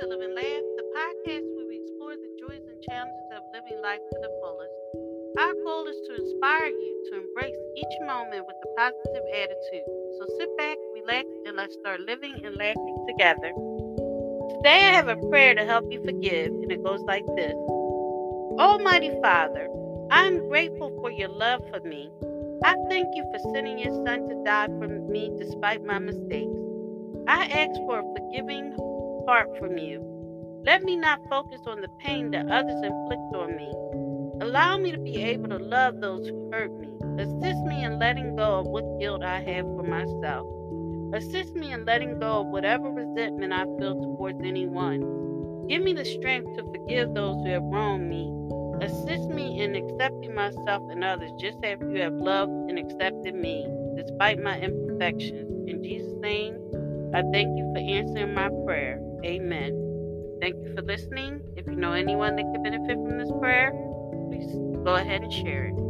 to Live and Laugh, the podcast where we explore the joys and challenges of living life to the fullest. Our goal is to inspire you to embrace each moment with a positive attitude. So sit back, relax, and let's start living and laughing together. Today I have a prayer to help you forgive, and it goes like this Almighty Father, I am grateful for your love for me. I thank you for sending your son to die for me despite my mistakes. I ask for a forgiving heart from you. Let me not focus on the pain that others inflict on me. Allow me to be able to love those who hurt me. Assist me in letting go of what guilt I have for myself. Assist me in letting go of whatever resentment I feel towards anyone. Give me the strength to forgive those who have wronged me. Assist me in accepting myself and others just as you have loved and accepted me, despite my imperfections. In Jesus' name, I thank you for answering my prayer. Amen. Thank you for listening. If you know anyone that could benefit from this prayer, please go ahead and share it.